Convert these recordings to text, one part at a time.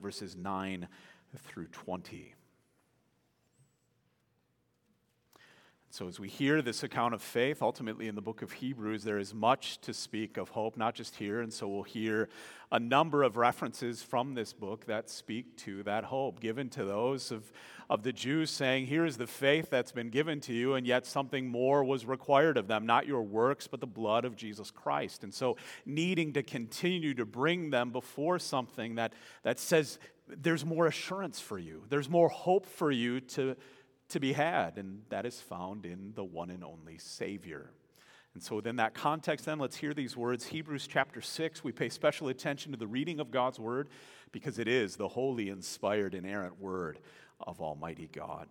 verses 9 through 20. So, as we hear this account of faith, ultimately in the book of Hebrews, there is much to speak of hope, not just here. And so, we'll hear a number of references from this book that speak to that hope given to those of, of the Jews, saying, Here is the faith that's been given to you, and yet something more was required of them, not your works, but the blood of Jesus Christ. And so, needing to continue to bring them before something that, that says, There's more assurance for you, there's more hope for you to to be had, and that is found in the one and only Savior. And so, within that context, then, let's hear these words. Hebrews chapter 6, we pay special attention to the reading of God's word because it is the holy, inspired, inerrant word of Almighty God.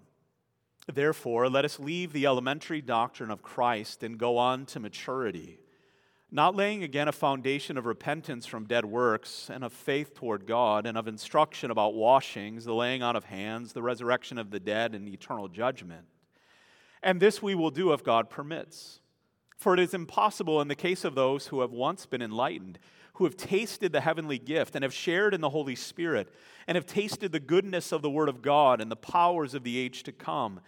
Therefore, let us leave the elementary doctrine of Christ and go on to maturity not laying again a foundation of repentance from dead works and of faith toward God and of instruction about washings, the laying on of hands, the resurrection of the dead, and eternal judgment. And this we will do if God permits. For it is impossible in the case of those who have once been enlightened, who have tasted the heavenly gift and have shared in the Holy Spirit, and have tasted the goodness of the Word of God and the powers of the age to come,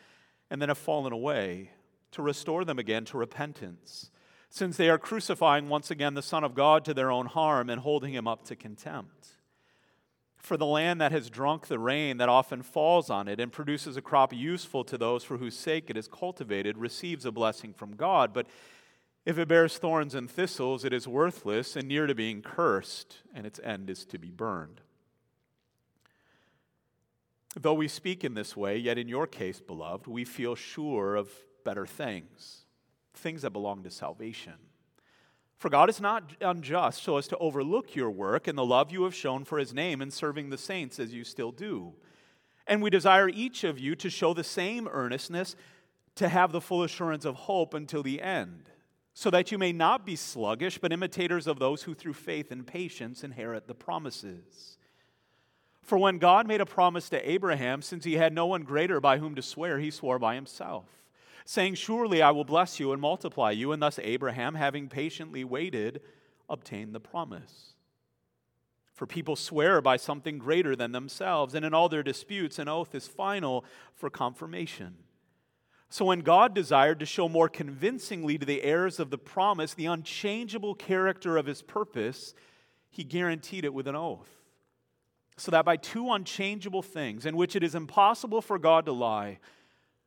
and then have fallen away, to restore them again to repentance since they are crucifying once again the Son of God to their own harm and holding him up to contempt. For the land that has drunk the rain that often falls on it and produces a crop useful to those for whose sake it is cultivated receives a blessing from God. But if it bears thorns and thistles, it is worthless and near to being cursed, and its end is to be burned. Though we speak in this way, yet in your case, beloved, we feel sure of better things things that belong to salvation. For God is not unjust so as to overlook your work and the love you have shown for his name in serving the saints as you still do. And we desire each of you to show the same earnestness to have the full assurance of hope until the end, so that you may not be sluggish, but imitators of those who through faith and patience inherit the promises. For when God made a promise to Abraham, since he had no one greater by whom to swear, he swore by himself saying, Surely I will bless you and multiply you. And thus Abraham, having patiently waited, obtained the promise. For people swear by something greater than themselves, and in all their disputes, an oath is final for confirmation. So, when God desired to show more convincingly to the heirs of the promise the unchangeable character of his purpose, he guaranteed it with an oath. So that by two unchangeable things, in which it is impossible for God to lie,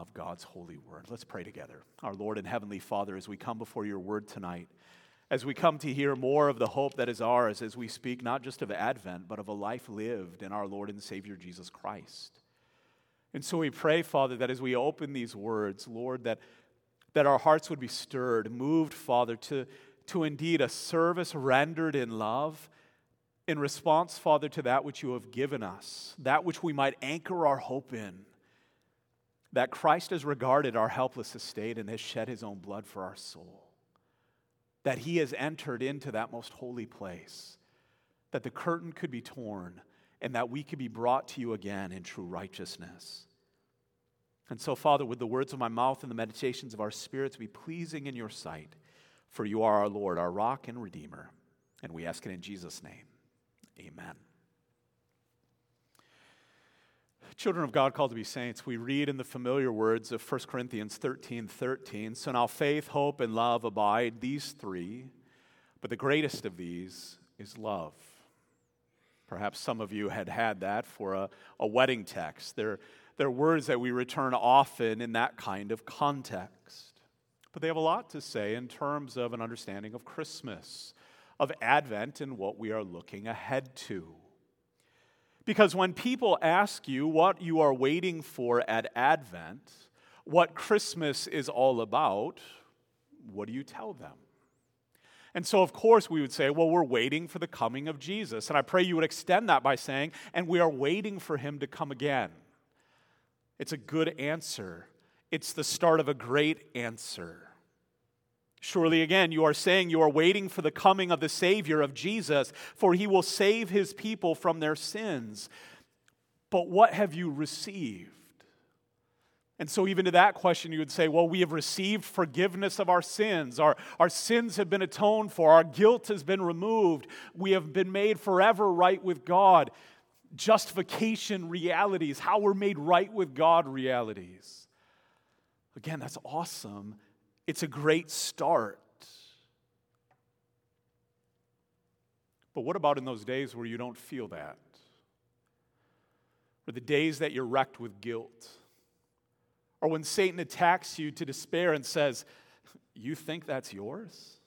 of God's holy word. Let's pray together. Our Lord and Heavenly Father, as we come before your word tonight, as we come to hear more of the hope that is ours as we speak not just of Advent, but of a life lived in our Lord and Savior Jesus Christ. And so we pray, Father, that as we open these words, Lord, that, that our hearts would be stirred, moved, Father, to, to indeed a service rendered in love in response, Father, to that which you have given us, that which we might anchor our hope in that Christ has regarded our helpless estate and has shed his own blood for our soul. That he has entered into that most holy place, that the curtain could be torn, and that we could be brought to you again in true righteousness. And so, Father, with the words of my mouth and the meditations of our spirits be pleasing in your sight, for you are our Lord, our rock and redeemer. And we ask it in Jesus' name. Amen. Children of God called to be saints, we read in the familiar words of 1 Corinthians 13 13. So now faith, hope, and love abide, these three, but the greatest of these is love. Perhaps some of you had had that for a, a wedding text. They're, they're words that we return often in that kind of context. But they have a lot to say in terms of an understanding of Christmas, of Advent, and what we are looking ahead to. Because when people ask you what you are waiting for at Advent, what Christmas is all about, what do you tell them? And so, of course, we would say, well, we're waiting for the coming of Jesus. And I pray you would extend that by saying, and we are waiting for him to come again. It's a good answer it's the start of a great answer. Surely again, you are saying you are waiting for the coming of the Savior of Jesus, for he will save his people from their sins. But what have you received? And so, even to that question, you would say, Well, we have received forgiveness of our sins. Our, our sins have been atoned for. Our guilt has been removed. We have been made forever right with God. Justification realities, how we're made right with God realities. Again, that's awesome. It's a great start. But what about in those days where you don't feel that? Or the days that you're wrecked with guilt? Or when Satan attacks you to despair and says, You think that's yours?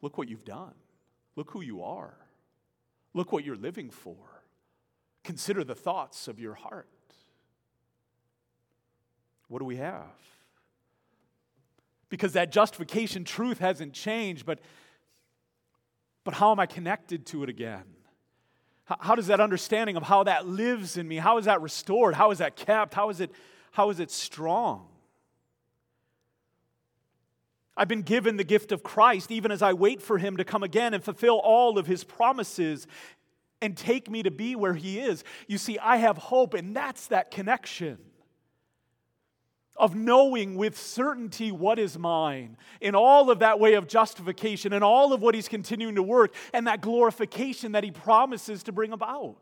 Look what you've done. Look who you are. Look what you're living for. Consider the thoughts of your heart. What do we have? Because that justification truth hasn't changed, but, but how am I connected to it again? How, how does that understanding of how that lives in me, how is that restored? How is that kept? How is it how is it strong? I've been given the gift of Christ even as I wait for him to come again and fulfill all of his promises and take me to be where he is. You see, I have hope, and that's that connection of knowing with certainty what is mine in all of that way of justification and all of what he's continuing to work and that glorification that he promises to bring about.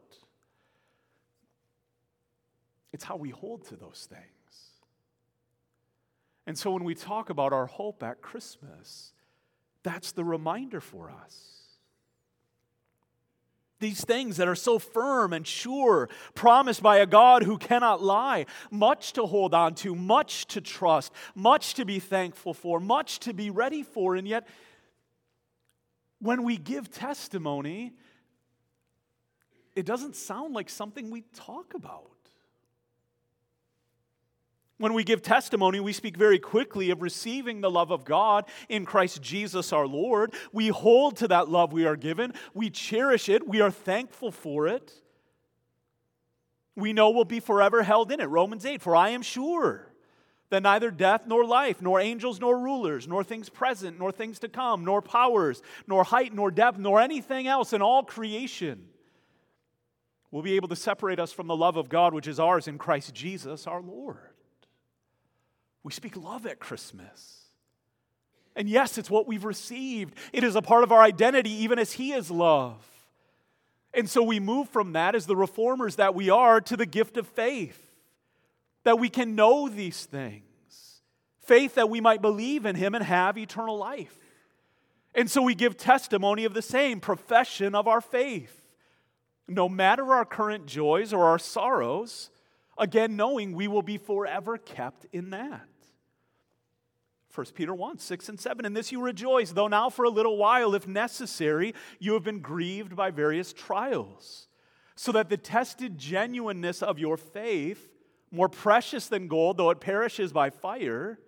It's how we hold to those things. And so when we talk about our hope at Christmas, that's the reminder for us. These things that are so firm and sure, promised by a God who cannot lie, much to hold on to, much to trust, much to be thankful for, much to be ready for. And yet, when we give testimony, it doesn't sound like something we talk about. When we give testimony, we speak very quickly of receiving the love of God in Christ Jesus our Lord. We hold to that love we are given, we cherish it, we are thankful for it. We know we'll be forever held in it. Romans 8 For I am sure that neither death nor life, nor angels nor rulers, nor things present, nor things to come, nor powers, nor height, nor depth, nor anything else in all creation will be able to separate us from the love of God which is ours in Christ Jesus our Lord. We speak love at Christmas. And yes, it's what we've received. It is a part of our identity, even as He is love. And so we move from that as the reformers that we are to the gift of faith, that we can know these things. Faith that we might believe in Him and have eternal life. And so we give testimony of the same profession of our faith. No matter our current joys or our sorrows, again, knowing we will be forever kept in that. 1 Peter 1 6 and 7. In this you rejoice, though now for a little while, if necessary, you have been grieved by various trials, so that the tested genuineness of your faith, more precious than gold, though it perishes by fire,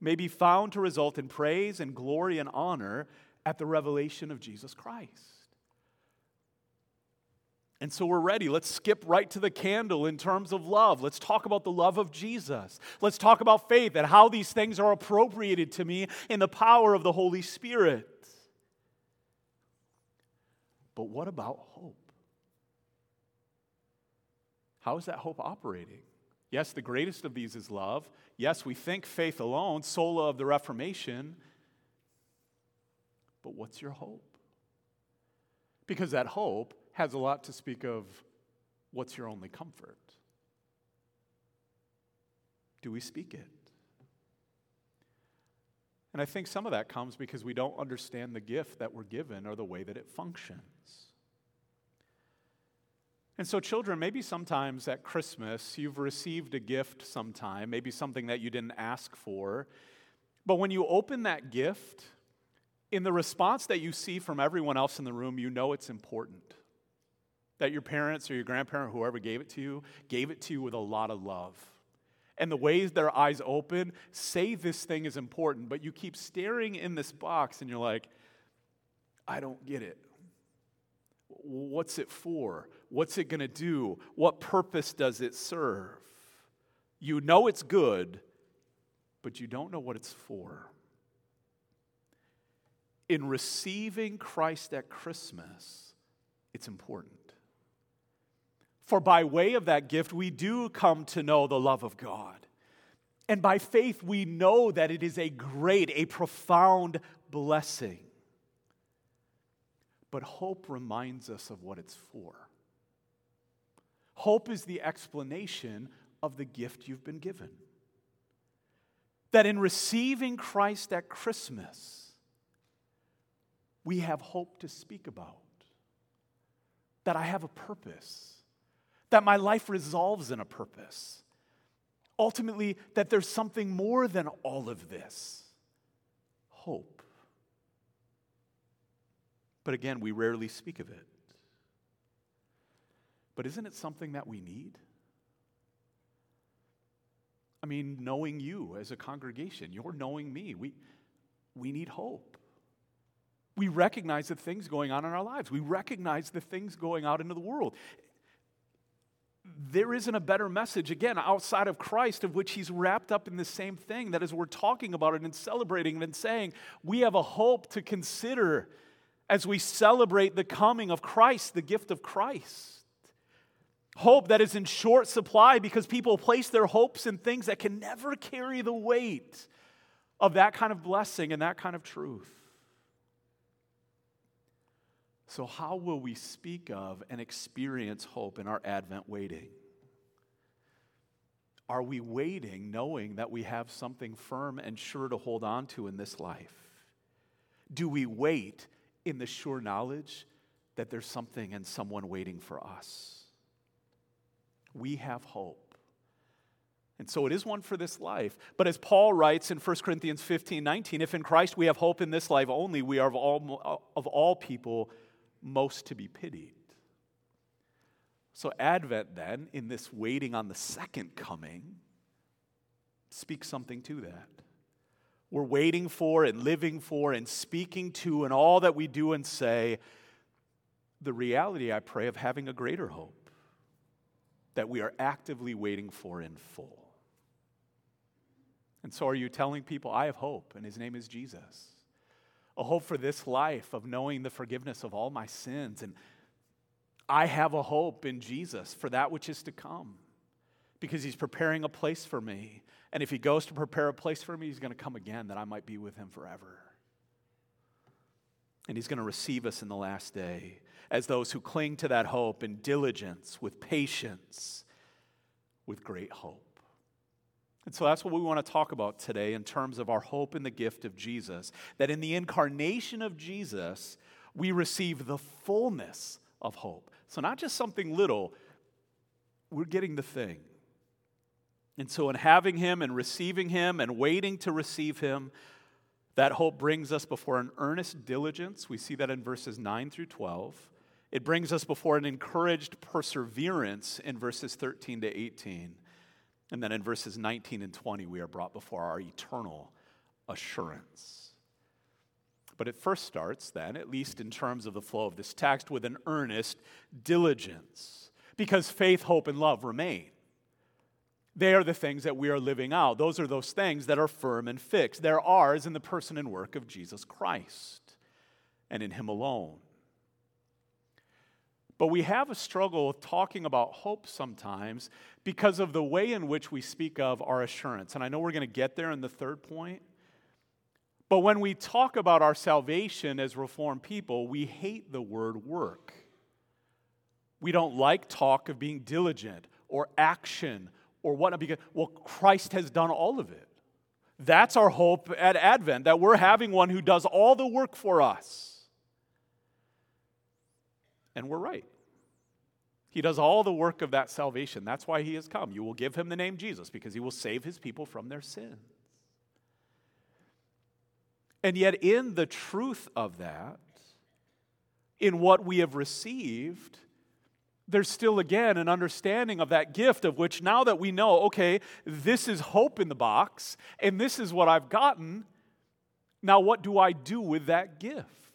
may be found to result in praise and glory and honor at the revelation of Jesus Christ. And so we're ready. Let's skip right to the candle in terms of love. Let's talk about the love of Jesus. Let's talk about faith and how these things are appropriated to me in the power of the Holy Spirit. But what about hope? How is that hope operating? Yes, the greatest of these is love. Yes, we think faith alone, sola of the Reformation. But what's your hope? Because that hope has a lot to speak of what's your only comfort? Do we speak it? And I think some of that comes because we don't understand the gift that we're given or the way that it functions. And so, children, maybe sometimes at Christmas you've received a gift sometime, maybe something that you didn't ask for. But when you open that gift, in the response that you see from everyone else in the room, you know it's important that your parents or your grandparent, whoever gave it to you, gave it to you with a lot of love. And the ways their eyes open say this thing is important, but you keep staring in this box and you're like, I don't get it. What's it for? What's it going to do? What purpose does it serve? You know it's good, but you don't know what it's for. In receiving Christ at Christmas, it's important. For by way of that gift, we do come to know the love of God. And by faith, we know that it is a great, a profound blessing. But hope reminds us of what it's for. Hope is the explanation of the gift you've been given. That in receiving Christ at Christmas, we have hope to speak about. That I have a purpose. That my life resolves in a purpose. Ultimately, that there's something more than all of this hope. But again, we rarely speak of it. But isn't it something that we need? I mean, knowing you as a congregation, you're knowing me. We, we need hope. We recognize the things going on in our lives. We recognize the things going out into the world. There isn't a better message, again, outside of Christ, of which he's wrapped up in the same thing. That as we're talking about it and celebrating it and saying, we have a hope to consider as we celebrate the coming of Christ, the gift of Christ hope that is in short supply because people place their hopes in things that can never carry the weight of that kind of blessing and that kind of truth. So, how will we speak of and experience hope in our Advent waiting? Are we waiting knowing that we have something firm and sure to hold on to in this life? Do we wait in the sure knowledge that there's something and someone waiting for us? we have hope. And so it is one for this life. But as Paul writes in 1 Corinthians 15 19, if in Christ we have hope in this life only, we are of all, of all people most to be pitied. So, Advent, then, in this waiting on the second coming, speaks something to that. We're waiting for and living for and speaking to, and all that we do and say, the reality, I pray, of having a greater hope that we are actively waiting for in full. And so, are you telling people, I have hope, and his name is Jesus? A hope for this life of knowing the forgiveness of all my sins. And I have a hope in Jesus for that which is to come because he's preparing a place for me. And if he goes to prepare a place for me, he's going to come again that I might be with him forever. And he's going to receive us in the last day as those who cling to that hope in diligence, with patience, with great hope. And so that's what we want to talk about today in terms of our hope in the gift of Jesus. That in the incarnation of Jesus, we receive the fullness of hope. So, not just something little, we're getting the thing. And so, in having Him and receiving Him and waiting to receive Him, that hope brings us before an earnest diligence. We see that in verses 9 through 12. It brings us before an encouraged perseverance in verses 13 to 18. And then in verses 19 and 20, we are brought before our eternal assurance. But it first starts, then, at least in terms of the flow of this text, with an earnest diligence. Because faith, hope, and love remain. They are the things that we are living out. Those are those things that are firm and fixed. They're ours in the person and work of Jesus Christ and in Him alone. But we have a struggle with talking about hope sometimes because of the way in which we speak of our assurance. And I know we're going to get there in the third point. But when we talk about our salvation as Reformed people, we hate the word work. We don't like talk of being diligent or action or whatnot because, well, Christ has done all of it. That's our hope at Advent, that we're having one who does all the work for us. And we're right. He does all the work of that salvation. That's why he has come. You will give him the name Jesus because he will save his people from their sins. And yet, in the truth of that, in what we have received, there's still again an understanding of that gift of which now that we know, okay, this is hope in the box, and this is what I've gotten, now what do I do with that gift?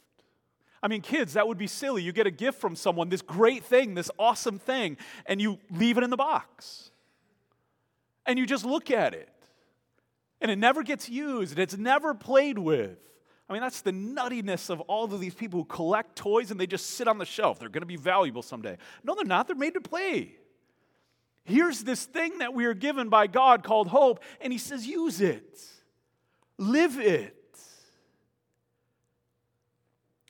I mean, kids, that would be silly. You get a gift from someone, this great thing, this awesome thing, and you leave it in the box. and you just look at it. And it never gets used, it's never played with. I mean, that's the nuttiness of all of these people who collect toys and they just sit on the shelf. They're going to be valuable someday. No, they're not. They're made to play. Here's this thing that we are given by God called hope, and He says, use it, live it.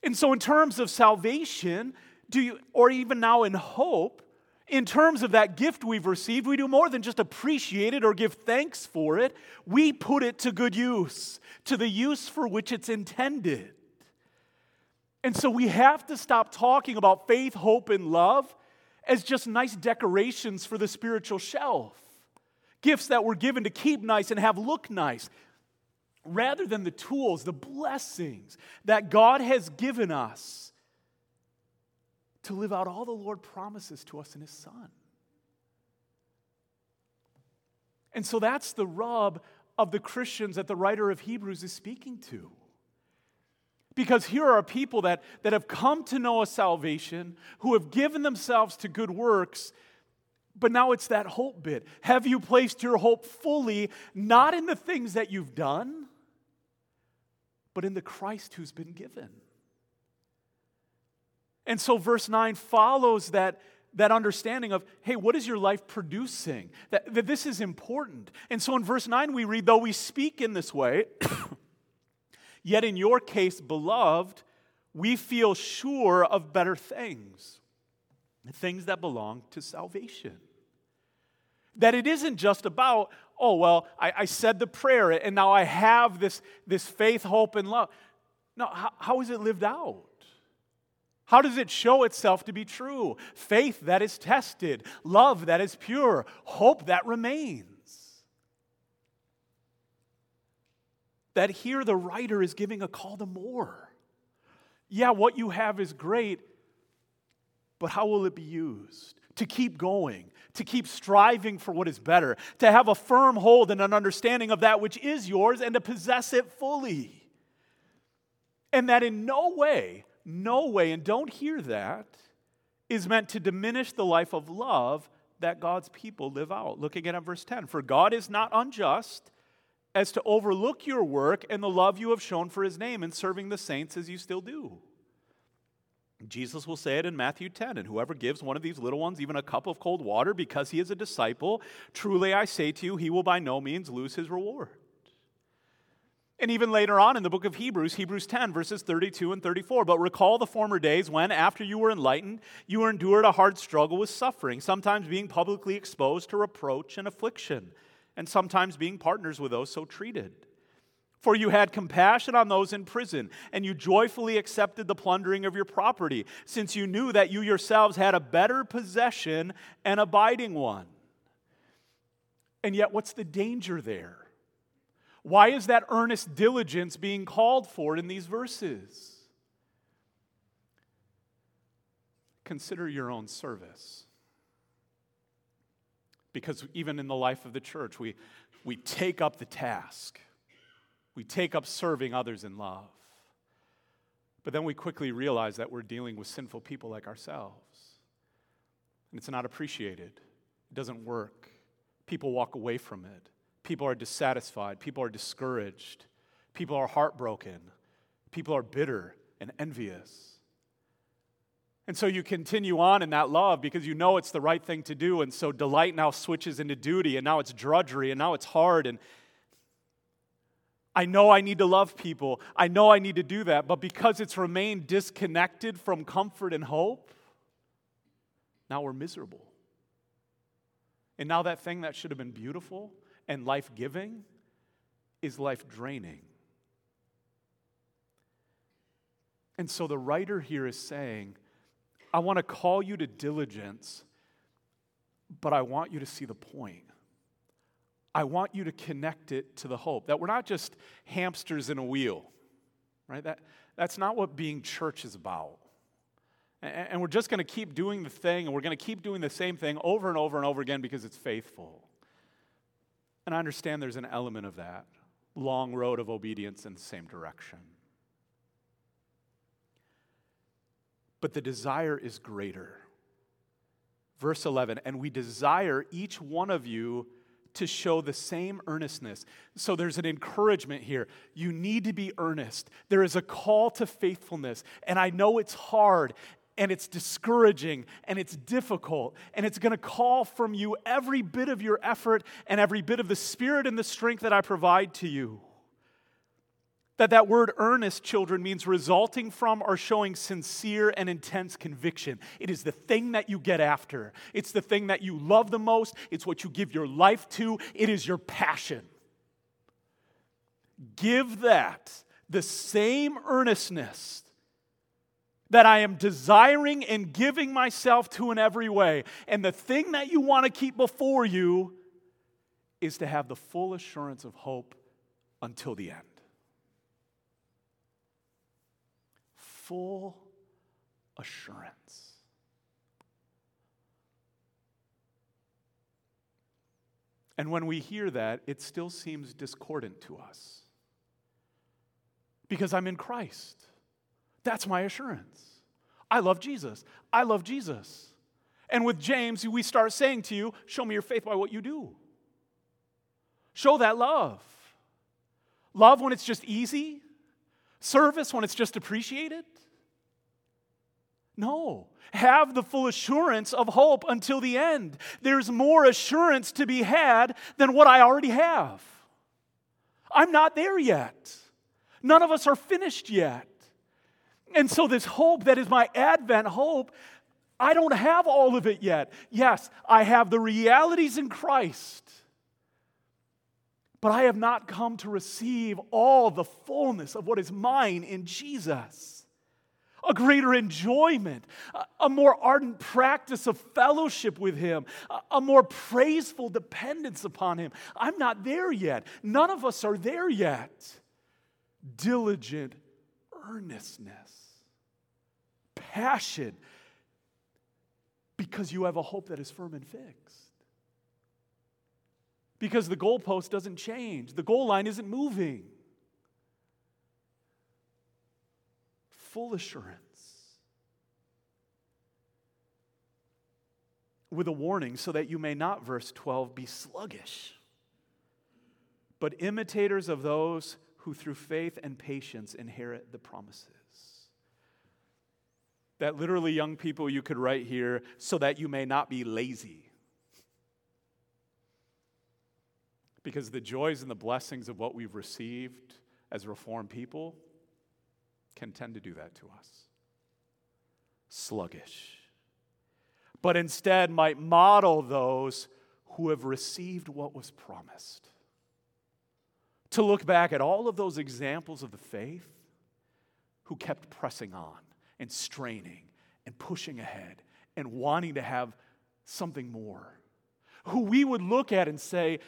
And so, in terms of salvation, do you, or even now in hope, in terms of that gift we've received, we do more than just appreciate it or give thanks for it. We put it to good use, to the use for which it's intended. And so we have to stop talking about faith, hope, and love as just nice decorations for the spiritual shelf. Gifts that were given to keep nice and have look nice, rather than the tools, the blessings that God has given us to live out all the Lord promises to us in His Son. And so that's the rub of the Christians that the writer of Hebrews is speaking to. Because here are people that, that have come to know a salvation, who have given themselves to good works, but now it's that hope bit. Have you placed your hope fully, not in the things that you've done, but in the Christ who's been given? And so verse 9 follows that, that understanding of, hey, what is your life producing? That, that this is important. And so in verse 9 we read, though we speak in this way, yet in your case, beloved, we feel sure of better things, things that belong to salvation. That it isn't just about, oh, well, I, I said the prayer and now I have this, this faith, hope, and love. No, how, how is it lived out? How does it show itself to be true? Faith that is tested, love that is pure, hope that remains. That here the writer is giving a call to more. Yeah, what you have is great, but how will it be used? To keep going, to keep striving for what is better, to have a firm hold and an understanding of that which is yours and to possess it fully. And that in no way no way, and don't hear that, is meant to diminish the life of love that God's people live out. Look again at verse 10. For God is not unjust as to overlook your work and the love you have shown for his name in serving the saints as you still do. Jesus will say it in Matthew 10 and whoever gives one of these little ones even a cup of cold water because he is a disciple, truly I say to you, he will by no means lose his reward. And even later on in the book of Hebrews, Hebrews 10, verses 32 and 34. But recall the former days when, after you were enlightened, you endured a hard struggle with suffering, sometimes being publicly exposed to reproach and affliction, and sometimes being partners with those so treated. For you had compassion on those in prison, and you joyfully accepted the plundering of your property, since you knew that you yourselves had a better possession, and abiding one. And yet, what's the danger there? Why is that earnest diligence being called for in these verses? Consider your own service. Because even in the life of the church, we, we take up the task, we take up serving others in love. But then we quickly realize that we're dealing with sinful people like ourselves. And it's not appreciated, it doesn't work. People walk away from it. People are dissatisfied. People are discouraged. People are heartbroken. People are bitter and envious. And so you continue on in that love because you know it's the right thing to do. And so delight now switches into duty, and now it's drudgery, and now it's hard. And I know I need to love people. I know I need to do that. But because it's remained disconnected from comfort and hope, now we're miserable. And now that thing that should have been beautiful and life giving is life draining. And so the writer here is saying, I want to call you to diligence, but I want you to see the point. I want you to connect it to the hope that we're not just hamsters in a wheel, right? That, that's not what being church is about. And, and we're just going to keep doing the thing, and we're going to keep doing the same thing over and over and over again because it's faithful. And I understand there's an element of that long road of obedience in the same direction. But the desire is greater. Verse 11, and we desire each one of you to show the same earnestness. So there's an encouragement here. You need to be earnest. There is a call to faithfulness. And I know it's hard and it's discouraging and it's difficult and it's going to call from you every bit of your effort and every bit of the spirit and the strength that I provide to you. That that word earnest, children, means resulting from or showing sincere and intense conviction. It is the thing that you get after. It's the thing that you love the most. It's what you give your life to. It is your passion. Give that the same earnestness that I am desiring and giving myself to in every way. And the thing that you want to keep before you is to have the full assurance of hope until the end. Full assurance. And when we hear that, it still seems discordant to us. Because I'm in Christ. That's my assurance. I love Jesus. I love Jesus. And with James, we start saying to you, Show me your faith by what you do. Show that love. Love when it's just easy, service when it's just appreciated, no. Have the full assurance of hope until the end. There's more assurance to be had than what I already have. I'm not there yet. None of us are finished yet. And so, this hope that is my Advent hope, I don't have all of it yet. Yes, I have the realities in Christ, but I have not come to receive all the fullness of what is mine in Jesus a greater enjoyment, a more ardent practice of fellowship with Him, a more praiseful dependence upon Him. I'm not there yet. None of us are there yet. Diligent earnestness, passion, because you have a hope that is firm and fixed. Because the goalpost doesn't change, the goal line isn't moving. full assurance. With a warning, so that you may not, verse 12, be sluggish, but imitators of those who through faith and patience inherit the promises. That literally, young people, you could write here, so that you may not be lazy. Because the joys and the blessings of what we've received as Reformed people can tend to do that to us. Sluggish. But instead might model those who have received what was promised. To look back at all of those examples of the faith who kept pressing on and straining and pushing ahead and wanting to have something more. Who we would look at and say,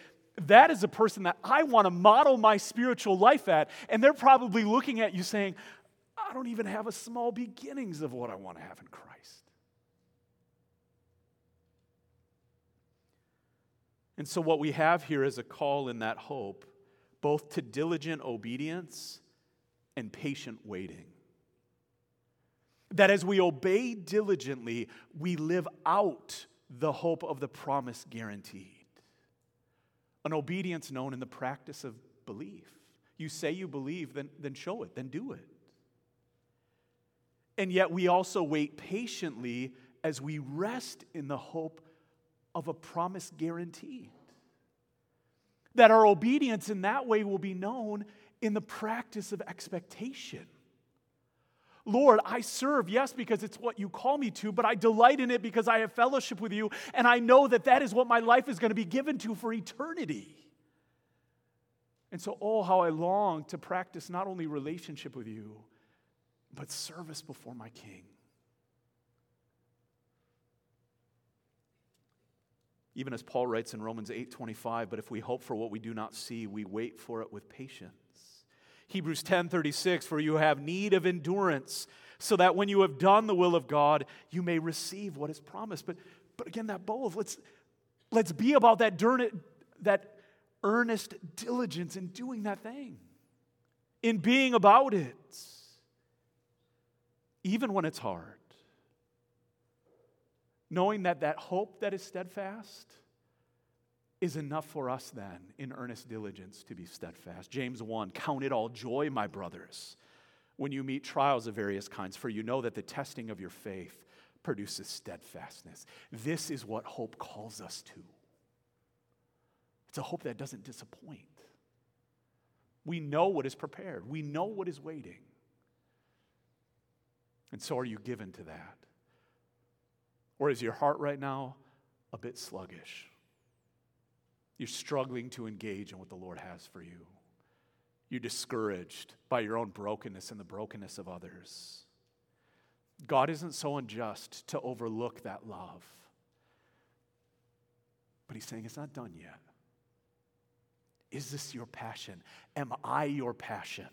that is a person that I want to model my spiritual life at. And they're probably looking at you saying, I don't even have a small beginnings of what I want to have in Christ. And so, what we have here is a call in that hope, both to diligent obedience and patient waiting. That as we obey diligently, we live out the hope of the promise guaranteed. An obedience known in the practice of belief. You say you believe, then, then show it, then do it. And yet we also wait patiently as we rest in the hope of a promise guaranteed. That our obedience in that way will be known in the practice of expectation. Lord, I serve, yes, because it's what you call me to, but I delight in it because I have fellowship with you, and I know that that is what my life is going to be given to for eternity. And so, oh, how I long to practice not only relationship with you, but service before my King. Even as Paul writes in Romans 8:25, but if we hope for what we do not see, we wait for it with patience. Hebrews 10:36, for you have need of endurance, so that when you have done the will of God, you may receive what is promised. But, but again, that both, let's, let's be about that, that earnest diligence in doing that thing, in being about it even when it's hard. Knowing that that hope that is steadfast is enough for us then in earnest diligence to be steadfast. James 1 Count it all joy, my brothers, when you meet trials of various kinds, for you know that the testing of your faith produces steadfastness. This is what hope calls us to. It's a hope that doesn't disappoint. We know what is prepared, we know what is waiting. And so, are you given to that? Or is your heart right now a bit sluggish? You're struggling to engage in what the Lord has for you. You're discouraged by your own brokenness and the brokenness of others. God isn't so unjust to overlook that love. But He's saying it's not done yet. Is this your passion? Am I your passion?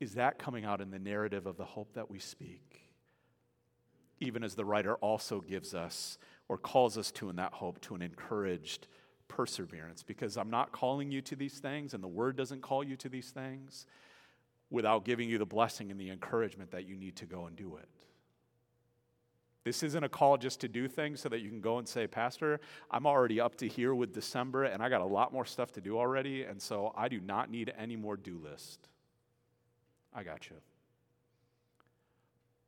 Is that coming out in the narrative of the hope that we speak? Even as the writer also gives us or calls us to in that hope to an encouraged perseverance because I'm not calling you to these things and the word doesn't call you to these things without giving you the blessing and the encouragement that you need to go and do it. This isn't a call just to do things so that you can go and say, Pastor, I'm already up to here with December and I got a lot more stuff to do already, and so I do not need any more do list. I got you.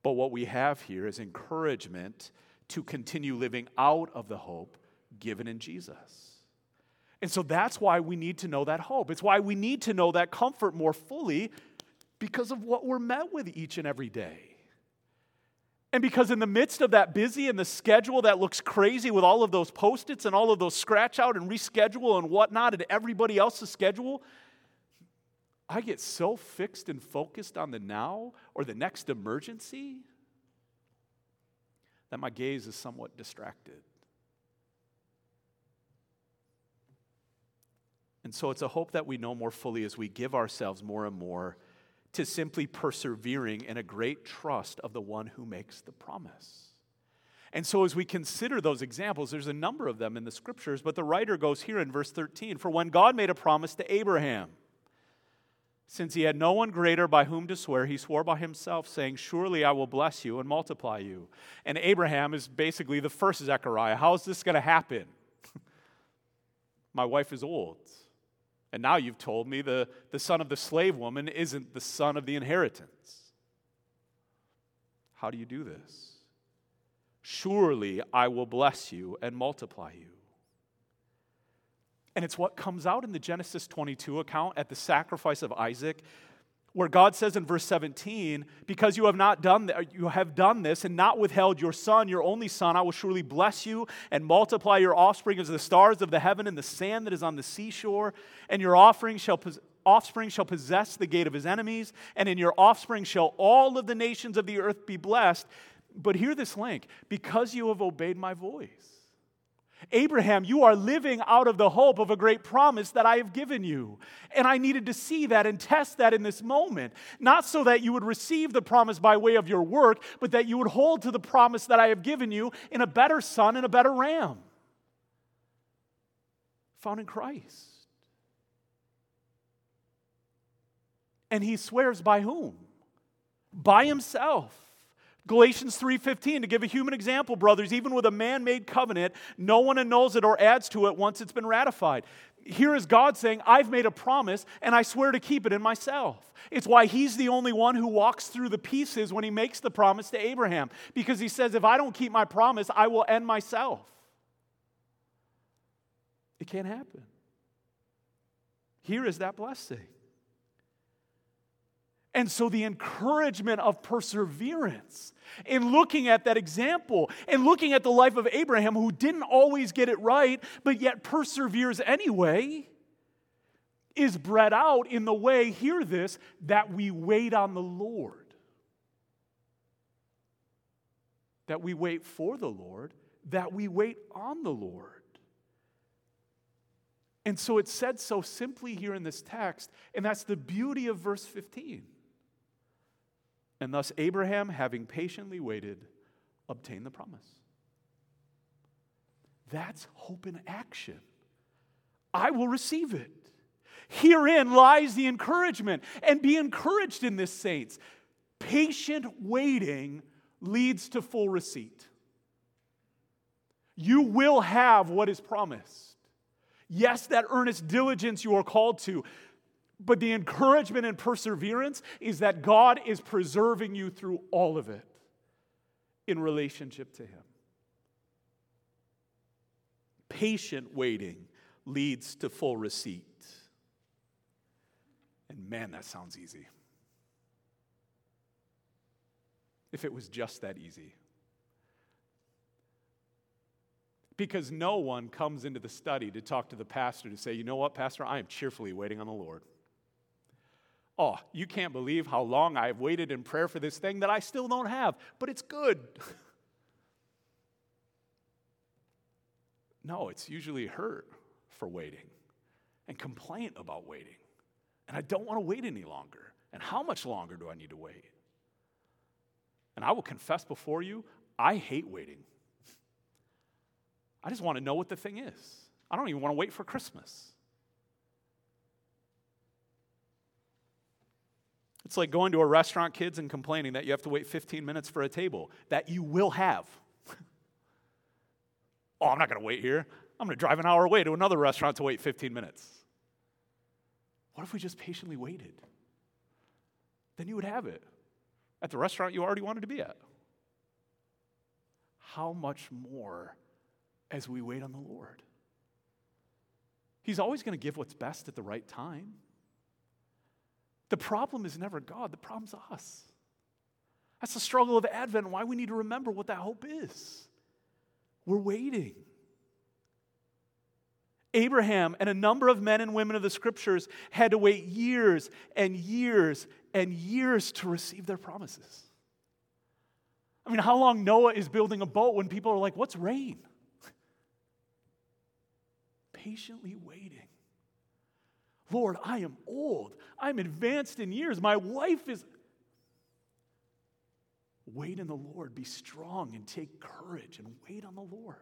But what we have here is encouragement to continue living out of the hope given in Jesus. And so that's why we need to know that hope. It's why we need to know that comfort more fully because of what we're met with each and every day. And because in the midst of that busy and the schedule that looks crazy with all of those post its and all of those scratch out and reschedule and whatnot and everybody else's schedule, I get so fixed and focused on the now or the next emergency that my gaze is somewhat distracted. And so it's a hope that we know more fully as we give ourselves more and more to simply persevering in a great trust of the one who makes the promise. And so, as we consider those examples, there's a number of them in the scriptures, but the writer goes here in verse 13 For when God made a promise to Abraham, since he had no one greater by whom to swear, he swore by himself, saying, Surely I will bless you and multiply you. And Abraham is basically the first Zechariah. How is this going to happen? My wife is old. And now you've told me the, the son of the slave woman isn't the son of the inheritance. How do you do this? Surely I will bless you and multiply you. And it's what comes out in the Genesis 22 account at the sacrifice of Isaac where God says in verse 17, because you have not done you have done this and not withheld your son, your only son, I will surely bless you and multiply your offspring as the stars of the heaven and the sand that is on the seashore, and your offering shall pos- offspring shall possess the gate of his enemies, and in your offspring shall all of the nations of the earth be blessed. But hear this link, because you have obeyed my voice. Abraham, you are living out of the hope of a great promise that I have given you. And I needed to see that and test that in this moment. Not so that you would receive the promise by way of your work, but that you would hold to the promise that I have given you in a better son and a better ram. Found in Christ. And he swears by whom? By himself. Galatians 3:15 to give a human example brothers even with a man-made covenant no one annuls it or adds to it once it's been ratified. Here is God saying I've made a promise and I swear to keep it in myself. It's why he's the only one who walks through the pieces when he makes the promise to Abraham because he says if I don't keep my promise I will end myself. It can't happen. Here is that blessing. And so, the encouragement of perseverance in looking at that example and looking at the life of Abraham, who didn't always get it right, but yet perseveres anyway, is bred out in the way, hear this, that we wait on the Lord. That we wait for the Lord, that we wait on the Lord. And so it's said so simply here in this text, and that's the beauty of verse 15. And thus, Abraham, having patiently waited, obtained the promise. That's hope in action. I will receive it. Herein lies the encouragement. And be encouraged in this, saints. Patient waiting leads to full receipt. You will have what is promised. Yes, that earnest diligence you are called to. But the encouragement and perseverance is that God is preserving you through all of it in relationship to Him. Patient waiting leads to full receipt. And man, that sounds easy. If it was just that easy. Because no one comes into the study to talk to the pastor to say, you know what, Pastor, I am cheerfully waiting on the Lord. Oh, you can't believe how long I've waited in prayer for this thing that I still don't have, but it's good. no, it's usually hurt for waiting and complaint about waiting. And I don't want to wait any longer. And how much longer do I need to wait? And I will confess before you, I hate waiting. I just want to know what the thing is. I don't even want to wait for Christmas. It's like going to a restaurant, kids, and complaining that you have to wait 15 minutes for a table that you will have. oh, I'm not going to wait here. I'm going to drive an hour away to another restaurant to wait 15 minutes. What if we just patiently waited? Then you would have it at the restaurant you already wanted to be at. How much more as we wait on the Lord? He's always going to give what's best at the right time. The problem is never God, the problem's us. That's the struggle of Advent, why we need to remember what that hope is. We're waiting. Abraham and a number of men and women of the scriptures had to wait years and years and years to receive their promises. I mean, how long Noah is building a boat when people are like, What's rain? Patiently waiting. Lord, I am old. I'm advanced in years. My wife is. Wait in the Lord. Be strong and take courage and wait on the Lord.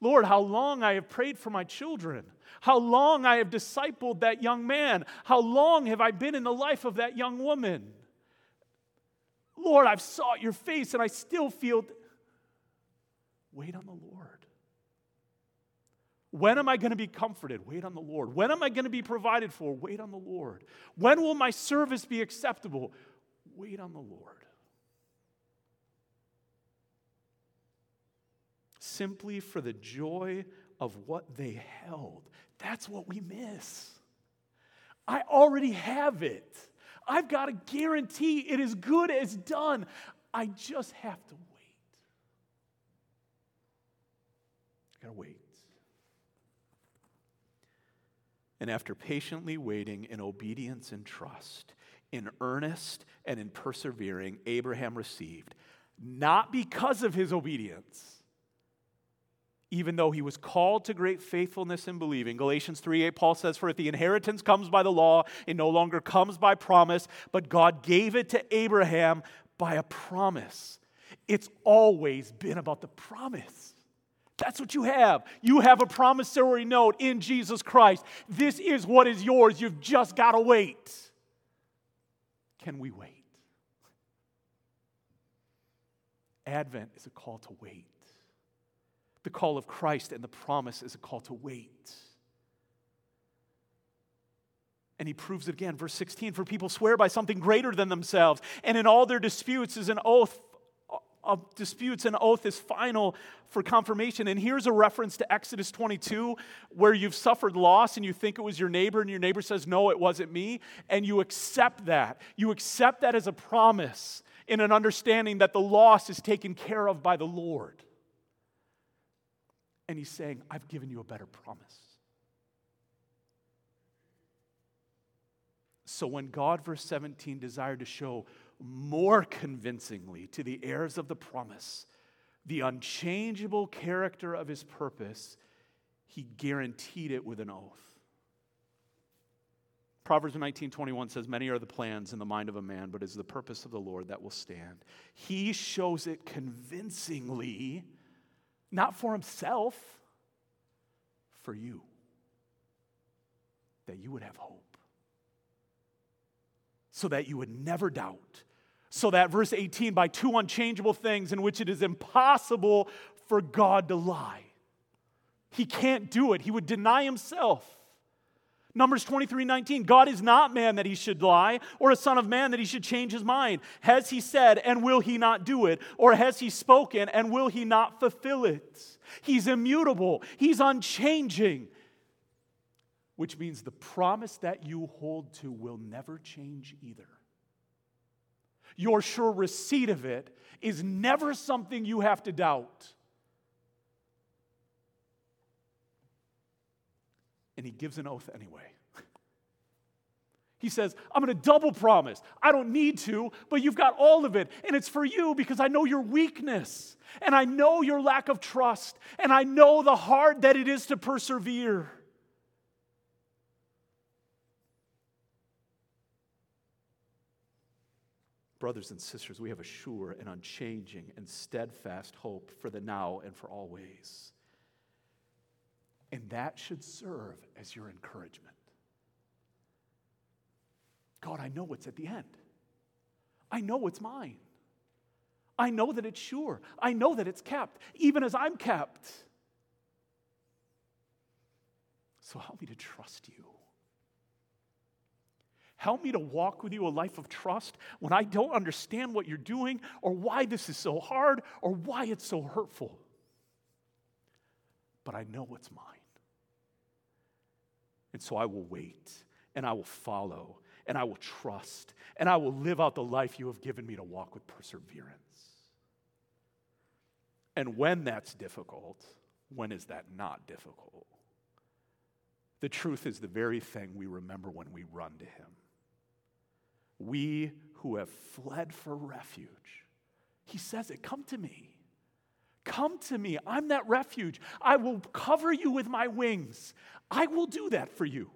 Lord, how long I have prayed for my children. How long I have discipled that young man. How long have I been in the life of that young woman? Lord, I've sought your face and I still feel. Wait on the Lord. When am I going to be comforted? Wait on the Lord. When am I going to be provided for? Wait on the Lord. When will my service be acceptable? Wait on the Lord. Simply for the joy of what they held. That's what we miss. I already have it. I've got a guarantee it is good as done. I just have to wait. I gotta wait. And after patiently waiting in obedience and trust, in earnest and in persevering, Abraham received, not because of his obedience, even though he was called to great faithfulness in believing. Galatians 3 8, Paul says, For if the inheritance comes by the law, it no longer comes by promise, but God gave it to Abraham by a promise. It's always been about the promise. That's what you have. You have a promissory note in Jesus Christ. This is what is yours. You've just got to wait. Can we wait? Advent is a call to wait. The call of Christ and the promise is a call to wait. And he proves it again. Verse 16 For people swear by something greater than themselves, and in all their disputes is an oath of disputes, an oath is final for confirmation. And here's a reference to Exodus 22, where you've suffered loss and you think it was your neighbor, and your neighbor says, No, it wasn't me. And you accept that. You accept that as a promise in an understanding that the loss is taken care of by the Lord. And he's saying, I've given you a better promise. So when God, verse 17, desired to show more convincingly to the heirs of the promise the unchangeable character of his purpose, he guaranteed it with an oath. Proverbs 19:21 says many are the plans in the mind of a man but it is the purpose of the Lord that will stand. He shows it convincingly not for himself for you that you would have hope so that you would never doubt so that, verse 18, by two unchangeable things in which it is impossible for God to lie. He can't do it. He would deny himself. Numbers 23 19, God is not man that he should lie, or a son of man that he should change his mind. Has he said, and will he not do it? Or has he spoken, and will he not fulfill it? He's immutable, he's unchanging, which means the promise that you hold to will never change either. Your sure receipt of it is never something you have to doubt. And he gives an oath anyway. He says, I'm going to double promise. I don't need to, but you've got all of it. And it's for you because I know your weakness. And I know your lack of trust. And I know the hard that it is to persevere. Brothers and sisters, we have a sure and unchanging and steadfast hope for the now and for always. And that should serve as your encouragement. God, I know what's at the end. I know what's mine. I know that it's sure. I know that it's kept, even as I'm kept. So help me to trust you. Help me to walk with you a life of trust when I don't understand what you're doing or why this is so hard or why it's so hurtful. But I know what's mine. And so I will wait and I will follow and I will trust and I will live out the life you have given me to walk with perseverance. And when that's difficult, when is that not difficult? The truth is the very thing we remember when we run to Him. We who have fled for refuge, He says it, come to me. Come to me. I'm that refuge. I will cover you with my wings. I will do that for you.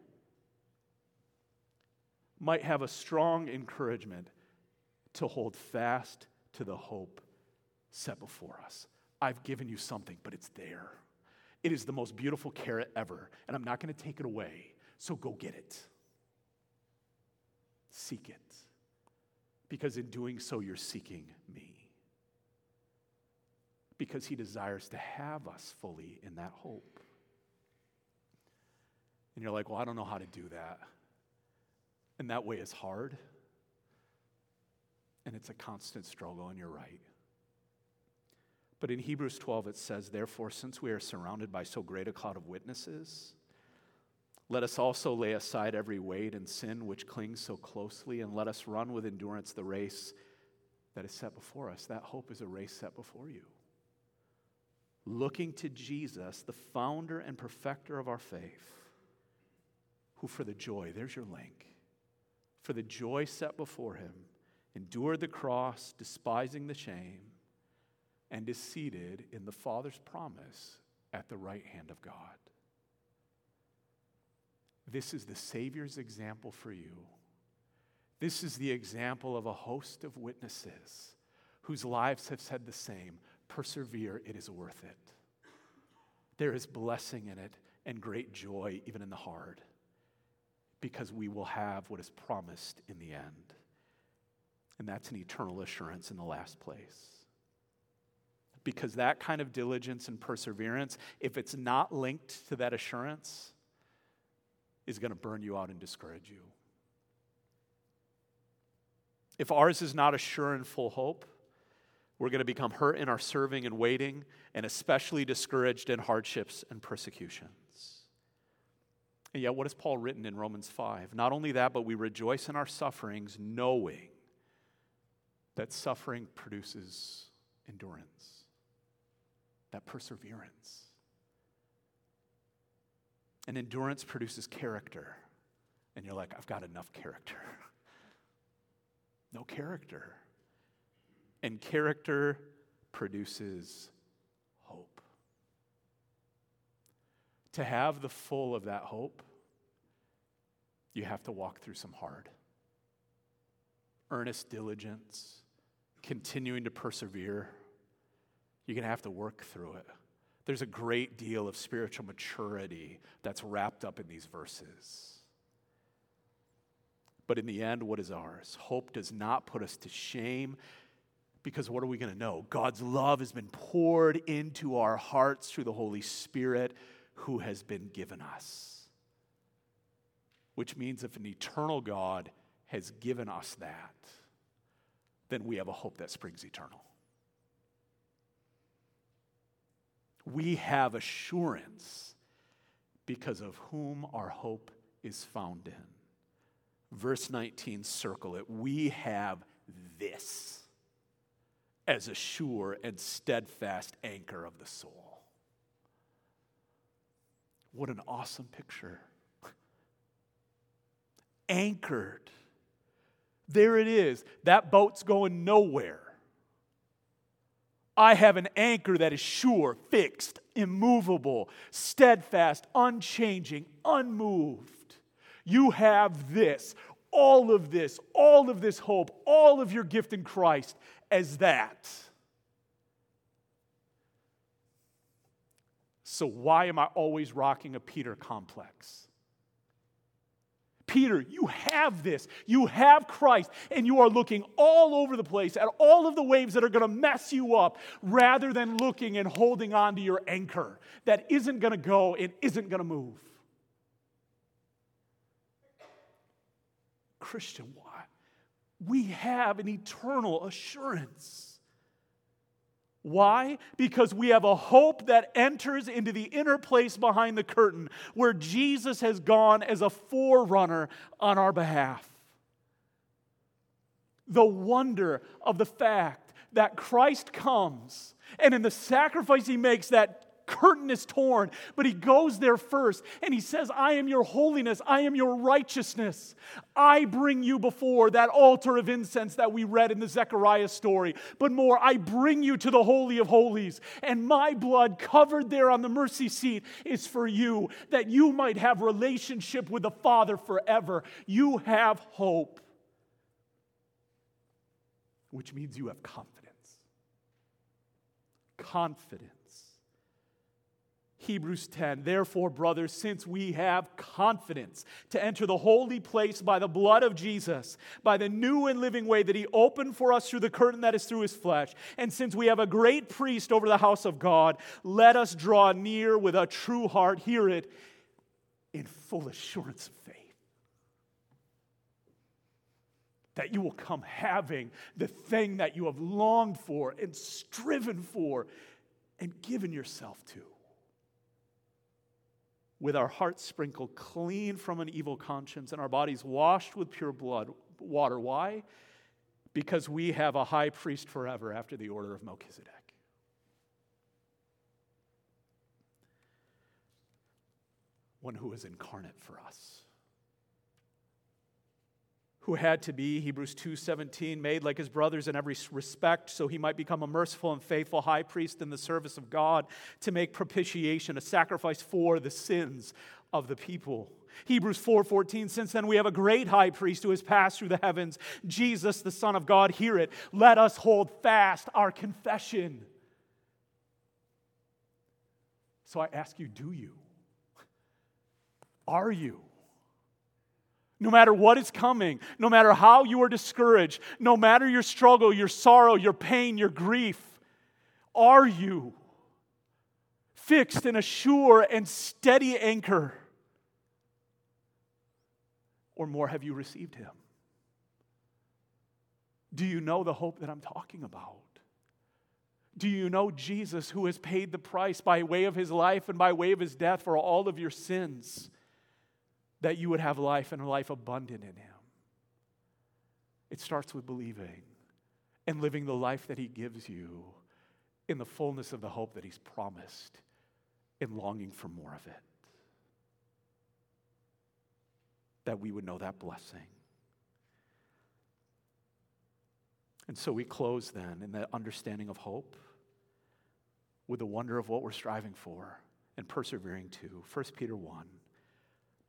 Might have a strong encouragement to hold fast to the hope set before us. I've given you something, but it's there. It is the most beautiful carrot ever, and I'm not going to take it away. So go get it. Seek it. Because in doing so, you're seeking me because he desires to have us fully in that hope. And you're like, well, I don't know how to do that. And that way is hard. And it's a constant struggle, and you're right. But in Hebrews 12, it says, Therefore, since we are surrounded by so great a cloud of witnesses, let us also lay aside every weight and sin which clings so closely, and let us run with endurance the race that is set before us. That hope is a race set before you looking to Jesus, the founder and perfecter of our faith, who for the joy, there's your link, for the joy set before him, endured the cross, despising the shame, and is seated in the Father's promise at the right hand of God. This is the Savior's example for you. This is the example of a host of witnesses whose lives have said the same persevere, it is worth it. There is blessing in it and great joy, even in the hard, because we will have what is promised in the end. And that's an eternal assurance in the last place. Because that kind of diligence and perseverance, if it's not linked to that assurance, is going to burn you out and discourage you. If ours is not a sure and full hope, we're going to become hurt in our serving and waiting, and especially discouraged in hardships and persecutions. And yet, what has Paul written in Romans 5? Not only that, but we rejoice in our sufferings, knowing that suffering produces endurance, that perseverance. And endurance produces character. And you're like, I've got enough character. no character and character produces hope. To have the full of that hope, you have to walk through some hard. Earnest diligence, continuing to persevere. You're going to have to work through it. There's a great deal of spiritual maturity that's wrapped up in these verses. But in the end, what is ours? Hope does not put us to shame. Because what are we going to know? God's love has been poured into our hearts through the Holy Spirit who has been given us. Which means if an eternal God has given us that, then we have a hope that springs eternal. We have assurance because of whom our hope is found in. Verse 19, circle it. We have this as a sure and steadfast anchor of the soul. What an awesome picture. Anchored. There it is. That boat's going nowhere. I have an anchor that is sure, fixed, immovable, steadfast, unchanging, unmoved. You have this, all of this, all of this hope, all of your gift in Christ as that. So, why am I always rocking a Peter complex? Peter, you have this. You have Christ, and you are looking all over the place at all of the waves that are going to mess you up rather than looking and holding on to your anchor that isn't going to go and isn't going to move. Christian, why? We have an eternal assurance. Why? Because we have a hope that enters into the inner place behind the curtain where Jesus has gone as a forerunner on our behalf. The wonder of the fact that Christ comes and in the sacrifice he makes that curtain is torn, but he goes there first and he says, I am your holiness, I am your righteousness. I bring you before that altar of incense that we read in the Zechariah story. But more, I bring you to the Holy of Holies, and my blood covered there on the mercy seat is for you, that you might have relationship with the Father forever. You have hope, which means you have confidence. Confidence Hebrews 10. Therefore, brothers, since we have confidence to enter the holy place by the blood of Jesus, by the new and living way that he opened for us through the curtain that is through his flesh, and since we have a great priest over the house of God, let us draw near with a true heart, hear it, in full assurance of faith. That you will come having the thing that you have longed for and striven for and given yourself to with our hearts sprinkled clean from an evil conscience and our bodies washed with pure blood water. Why? Because we have a high priest forever after the order of Melchizedek. One who is incarnate for us who had to be hebrews 2.17 made like his brothers in every respect so he might become a merciful and faithful high priest in the service of god to make propitiation a sacrifice for the sins of the people. Hebrews 4.14 since then we have a great high priest who has passed through the heavens jesus the son of god hear it. Let us hold fast our confession. So i ask you do you? Are you no matter what is coming, no matter how you are discouraged, no matter your struggle, your sorrow, your pain, your grief, are you fixed in a sure and steady anchor? Or more, have you received Him? Do you know the hope that I'm talking about? Do you know Jesus who has paid the price by way of his life and by way of his death for all of your sins? That you would have life and life abundant in Him. It starts with believing and living the life that He gives you in the fullness of the hope that He's promised and longing for more of it. That we would know that blessing. And so we close then in that understanding of hope with the wonder of what we're striving for and persevering to. 1 Peter 1.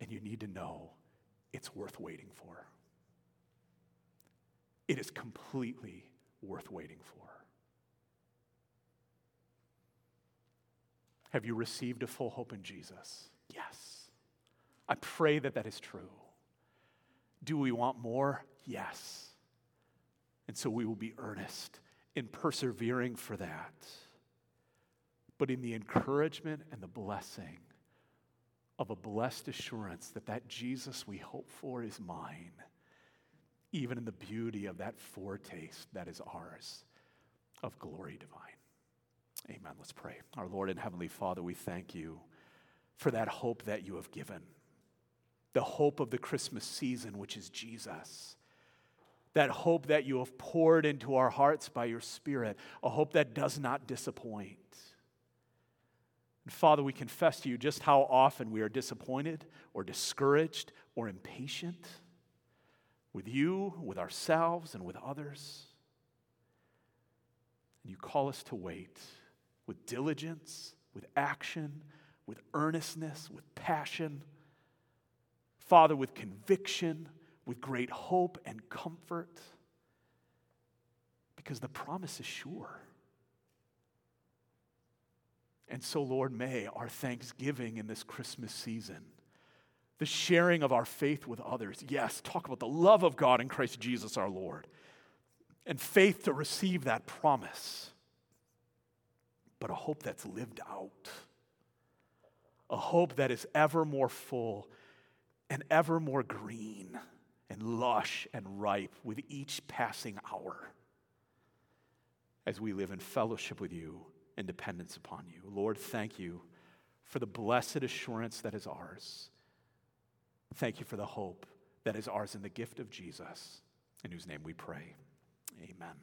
And you need to know it's worth waiting for. It is completely worth waiting for. Have you received a full hope in Jesus? Yes. I pray that that is true. Do we want more? Yes. And so we will be earnest in persevering for that, but in the encouragement and the blessing of a blessed assurance that that Jesus we hope for is mine, even in the beauty of that foretaste that is ours of glory divine. Amen. Let's pray. Our Lord and Heavenly Father, we thank you for that hope that you have given, the hope of the Christmas season, which is Jesus. That hope that you have poured into our hearts by your Spirit, a hope that does not disappoint. And Father, we confess to you just how often we are disappointed or discouraged or impatient with you, with ourselves, and with others. And you call us to wait with diligence, with action, with earnestness, with passion. Father, with conviction, with great hope and comfort, because the promise is sure. And so, Lord, may our thanksgiving in this Christmas season, the sharing of our faith with others, yes, talk about the love of God in Christ Jesus our Lord, and faith to receive that promise, but a hope that's lived out, a hope that is ever more full and ever more green and lush and ripe with each passing hour as we live in fellowship with you and dependence upon you. Lord, thank you for the blessed assurance that is ours. Thank you for the hope that is ours in the gift of Jesus, in whose name we pray. Amen.